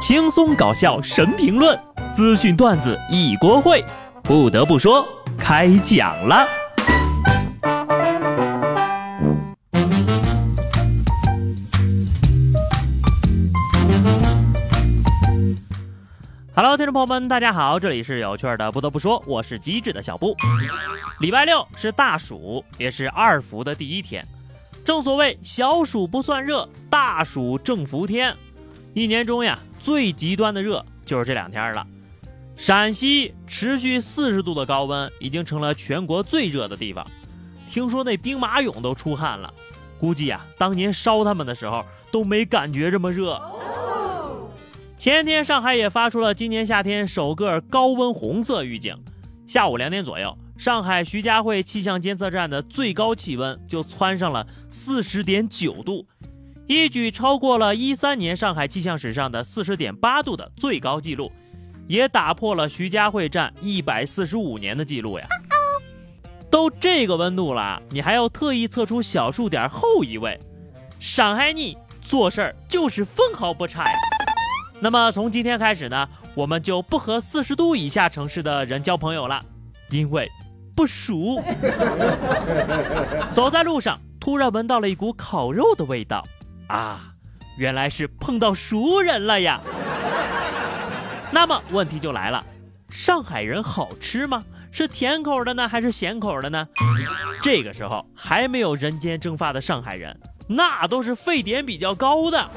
轻松搞笑神评论，资讯段子一锅烩。不得不说，开讲了。Hello，听众朋友们，大家好，这里是有趣的。不得不说，我是机智的小布。礼拜六是大暑，也是二伏的第一天。正所谓小暑不算热，大暑正伏天。一年中呀。最极端的热就是这两天了，陕西持续四十度的高温已经成了全国最热的地方。听说那兵马俑都出汗了，估计呀，当年烧他们的时候都没感觉这么热。前天上海也发出了今年夏天首个高温红色预警，下午两点左右，上海徐家汇气象监测站的最高气温就蹿上了四十点九度。一举超过了一三年上海气象史上的四十点八度的最高纪录，也打破了徐家汇站一百四十五年的记录呀！都这个温度了，你还要特意测出小数点后一位，上海你做事儿就是分毫不差呀！那么从今天开始呢，我们就不和四十度以下城市的人交朋友了，因为不熟。走在路上，突然闻到了一股烤肉的味道。啊，原来是碰到熟人了呀！那么问题就来了，上海人好吃吗？是甜口的呢，还是咸口的呢？这个时候还没有人间蒸发的上海人，那都是沸点比较高的。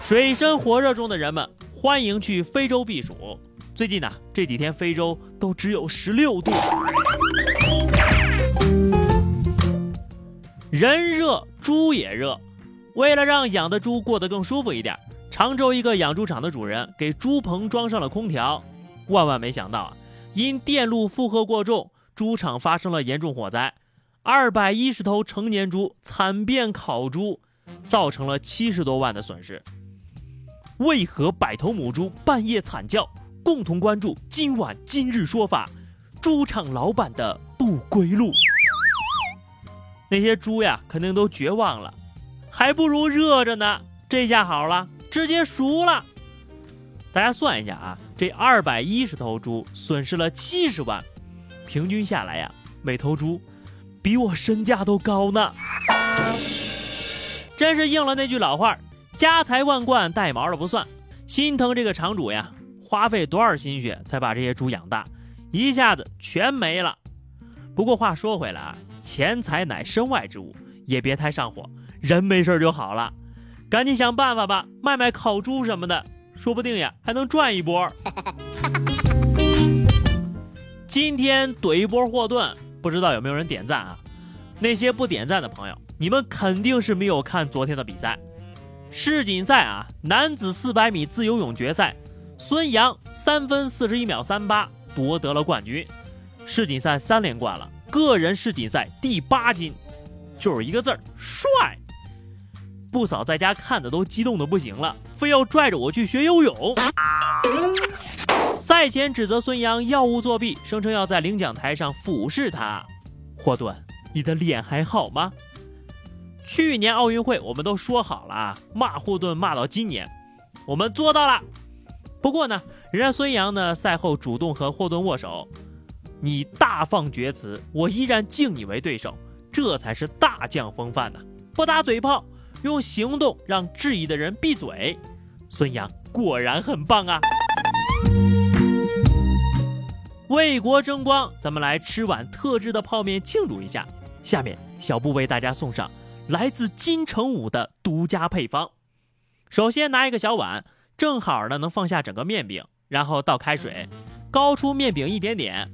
水深火热中的人们，欢迎去非洲避暑。最近呢，这几天非洲都只有十六度。人热，猪也热。为了让养的猪过得更舒服一点，常州一个养猪场的主人给猪棚装上了空调。万万没想到啊，因电路负荷过重，猪场发生了严重火灾，二百一十头成年猪惨变烤猪，造成了七十多万的损失。为何百头母猪半夜惨叫？共同关注今晚今日说法：猪场老板的不归路。那些猪呀，肯定都绝望了，还不如热着呢。这下好了，直接熟了。大家算一下啊，这二百一十头猪损失了七十万，平均下来呀，每头猪比我身价都高呢。真是应了那句老话，家财万贯带毛的不算，心疼这个场主呀，花费多少心血才把这些猪养大，一下子全没了。不过话说回来啊。钱财乃身外之物，也别太上火，人没事就好了。赶紧想办法吧，卖卖烤猪什么的，说不定呀还能赚一波。今天怼一波霍顿，不知道有没有人点赞啊？那些不点赞的朋友，你们肯定是没有看昨天的比赛。世锦赛啊，男子400米自由泳决赛，孙杨三分四十一秒三八夺得了冠军，世锦赛三连冠了。个人世锦赛第八金，就是一个字儿帅。不嫂在家看的都激动的不行了，非要拽着我去学游泳。赛前指责孙杨药物作弊，声称要在领奖台上俯视他。霍顿，你的脸还好吗？去年奥运会我们都说好了，骂霍顿骂到今年，我们做到了。不过呢，人家孙杨呢赛后主动和霍顿握手。你大放厥词，我依然敬你为对手，这才是大将风范呢！不打嘴炮，用行动让质疑的人闭嘴。孙杨果然很棒啊！为国争光，咱们来吃碗特制的泡面庆祝一下。下面小布为大家送上来自金城武的独家配方。首先拿一个小碗，正好呢能放下整个面饼，然后倒开水，高出面饼一点点。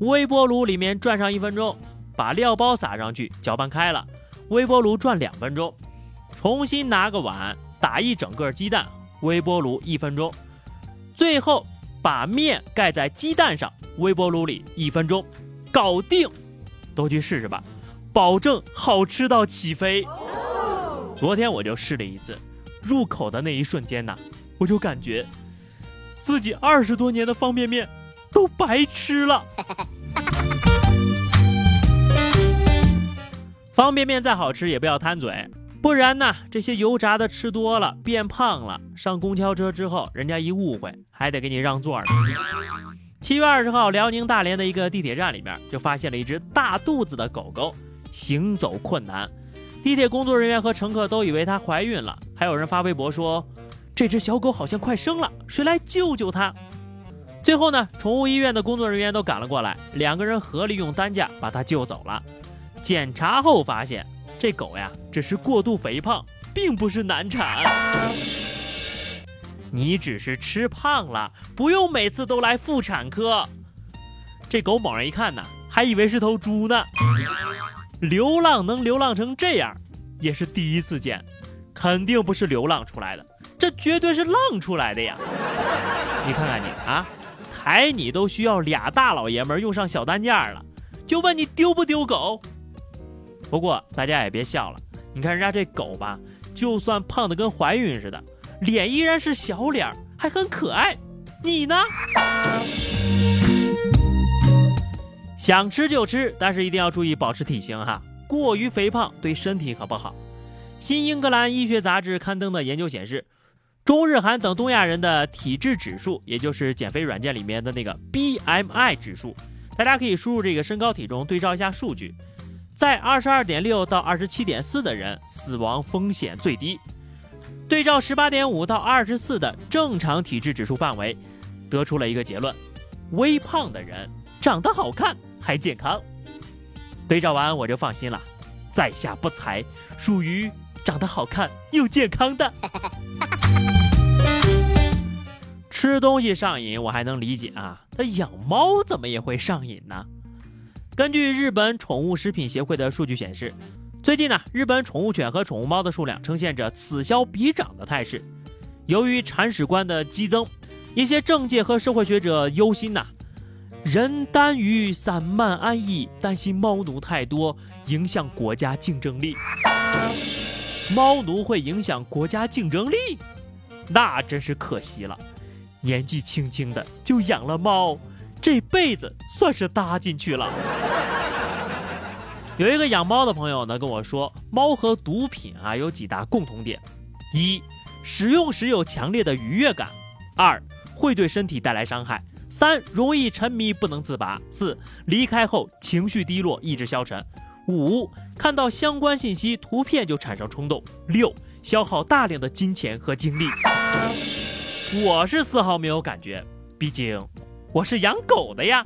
微波炉里面转上一分钟，把料包撒上去，搅拌开了。微波炉转两分钟，重新拿个碗打一整个鸡蛋，微波炉一分钟。最后把面盖在鸡蛋上，微波炉里一分钟，搞定。都去试试吧，保证好吃到起飞。昨天我就试了一次，入口的那一瞬间呐，我就感觉自己二十多年的方便面。都白吃了。方便面再好吃也不要贪嘴，不然呢，这些油炸的吃多了变胖了，上公交车之后，人家一误会还得给你让座呢。七月二十号，辽宁大连的一个地铁站里面就发现了一只大肚子的狗狗，行走困难。地铁工作人员和乘客都以为它怀孕了，还有人发微博说，这只小狗好像快生了，谁来救救它？最后呢，宠物医院的工作人员都赶了过来，两个人合力用担架把它救走了。检查后发现，这狗呀只是过度肥胖，并不是难产。你只是吃胖了，不用每次都来妇产科。这狗猛然一看呢，还以为是头猪呢。流浪能流浪成这样，也是第一次见，肯定不是流浪出来的，这绝对是浪出来的呀！你看看你啊！抬你都需要俩大老爷们用上小担架了，就问你丢不丢狗？不过大家也别笑了，你看人家这狗吧，就算胖的跟怀孕似的，脸依然是小脸，还很可爱。你呢？想吃就吃，但是一定要注意保持体型哈，过于肥胖对身体可不好。新英格兰医学杂志刊登的研究显示。中日韩等东亚人的体质指数，也就是减肥软件里面的那个 BMI 指数，大家可以输入这个身高体重对照一下数据，在二十二点六到二十七点四的人死亡风险最低，对照十八点五到二十四的正常体质指数范围，得出了一个结论：微胖的人长得好看还健康。对照完我就放心了，在下不才，属于长得好看又健康的。吃东西上瘾我还能理解啊，那养猫怎么也会上瘾呢？根据日本宠物食品协会的数据显示，最近呢，日本宠物犬和宠物猫的数量呈现着此消彼长的态势。由于铲屎官的激增，一些政界和社会学者忧心呐，人单于散漫安逸，担心猫奴太多影响国家竞争力。猫奴会影响国家竞争力，那真是可惜了。年纪轻轻的就养了猫，这辈子算是搭进去了。有一个养猫的朋友呢跟我说，猫和毒品啊有几大共同点：一，使用时有强烈的愉悦感；二，会对身体带来伤害；三，容易沉迷不能自拔；四，离开后情绪低落，意志消沉；五，看到相关信息图片就产生冲动；六，消耗大量的金钱和精力。我是丝毫没有感觉，毕竟我是养狗的呀，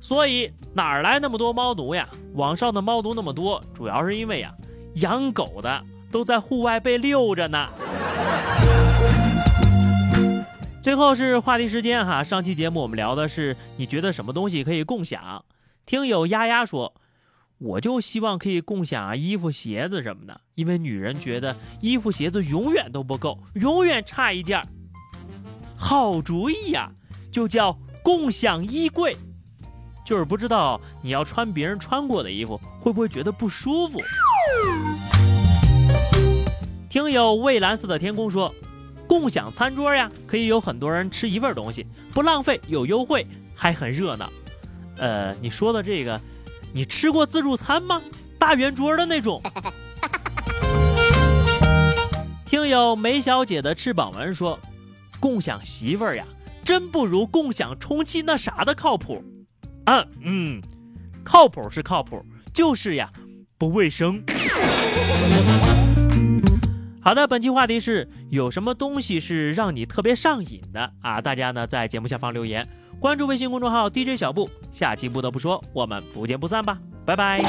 所以哪儿来那么多猫奴呀？网上的猫奴那么多，主要是因为呀，养狗的都在户外被遛着呢。最后是话题时间哈，上期节目我们聊的是你觉得什么东西可以共享？听友丫丫说，我就希望可以共享啊衣服、鞋子什么的，因为女人觉得衣服、鞋子永远都不够，永远差一件。好主意呀，就叫共享衣柜。就是不知道你要穿别人穿过的衣服，会不会觉得不舒服？听友蔚蓝色的天空说，共享餐桌呀，可以有很多人吃一份东西，不浪费，有优惠，还很热闹。呃，你说的这个，你吃过自助餐吗？大圆桌的那种。听友梅小姐的翅膀文说。共享媳妇儿呀，真不如共享充气那啥的靠谱。嗯嗯，靠谱是靠谱，就是呀，不卫生。好的，本期话题是有什么东西是让你特别上瘾的啊？大家呢在节目下方留言，关注微信公众号 DJ 小布。下期不得不说，我们不见不散吧，拜拜。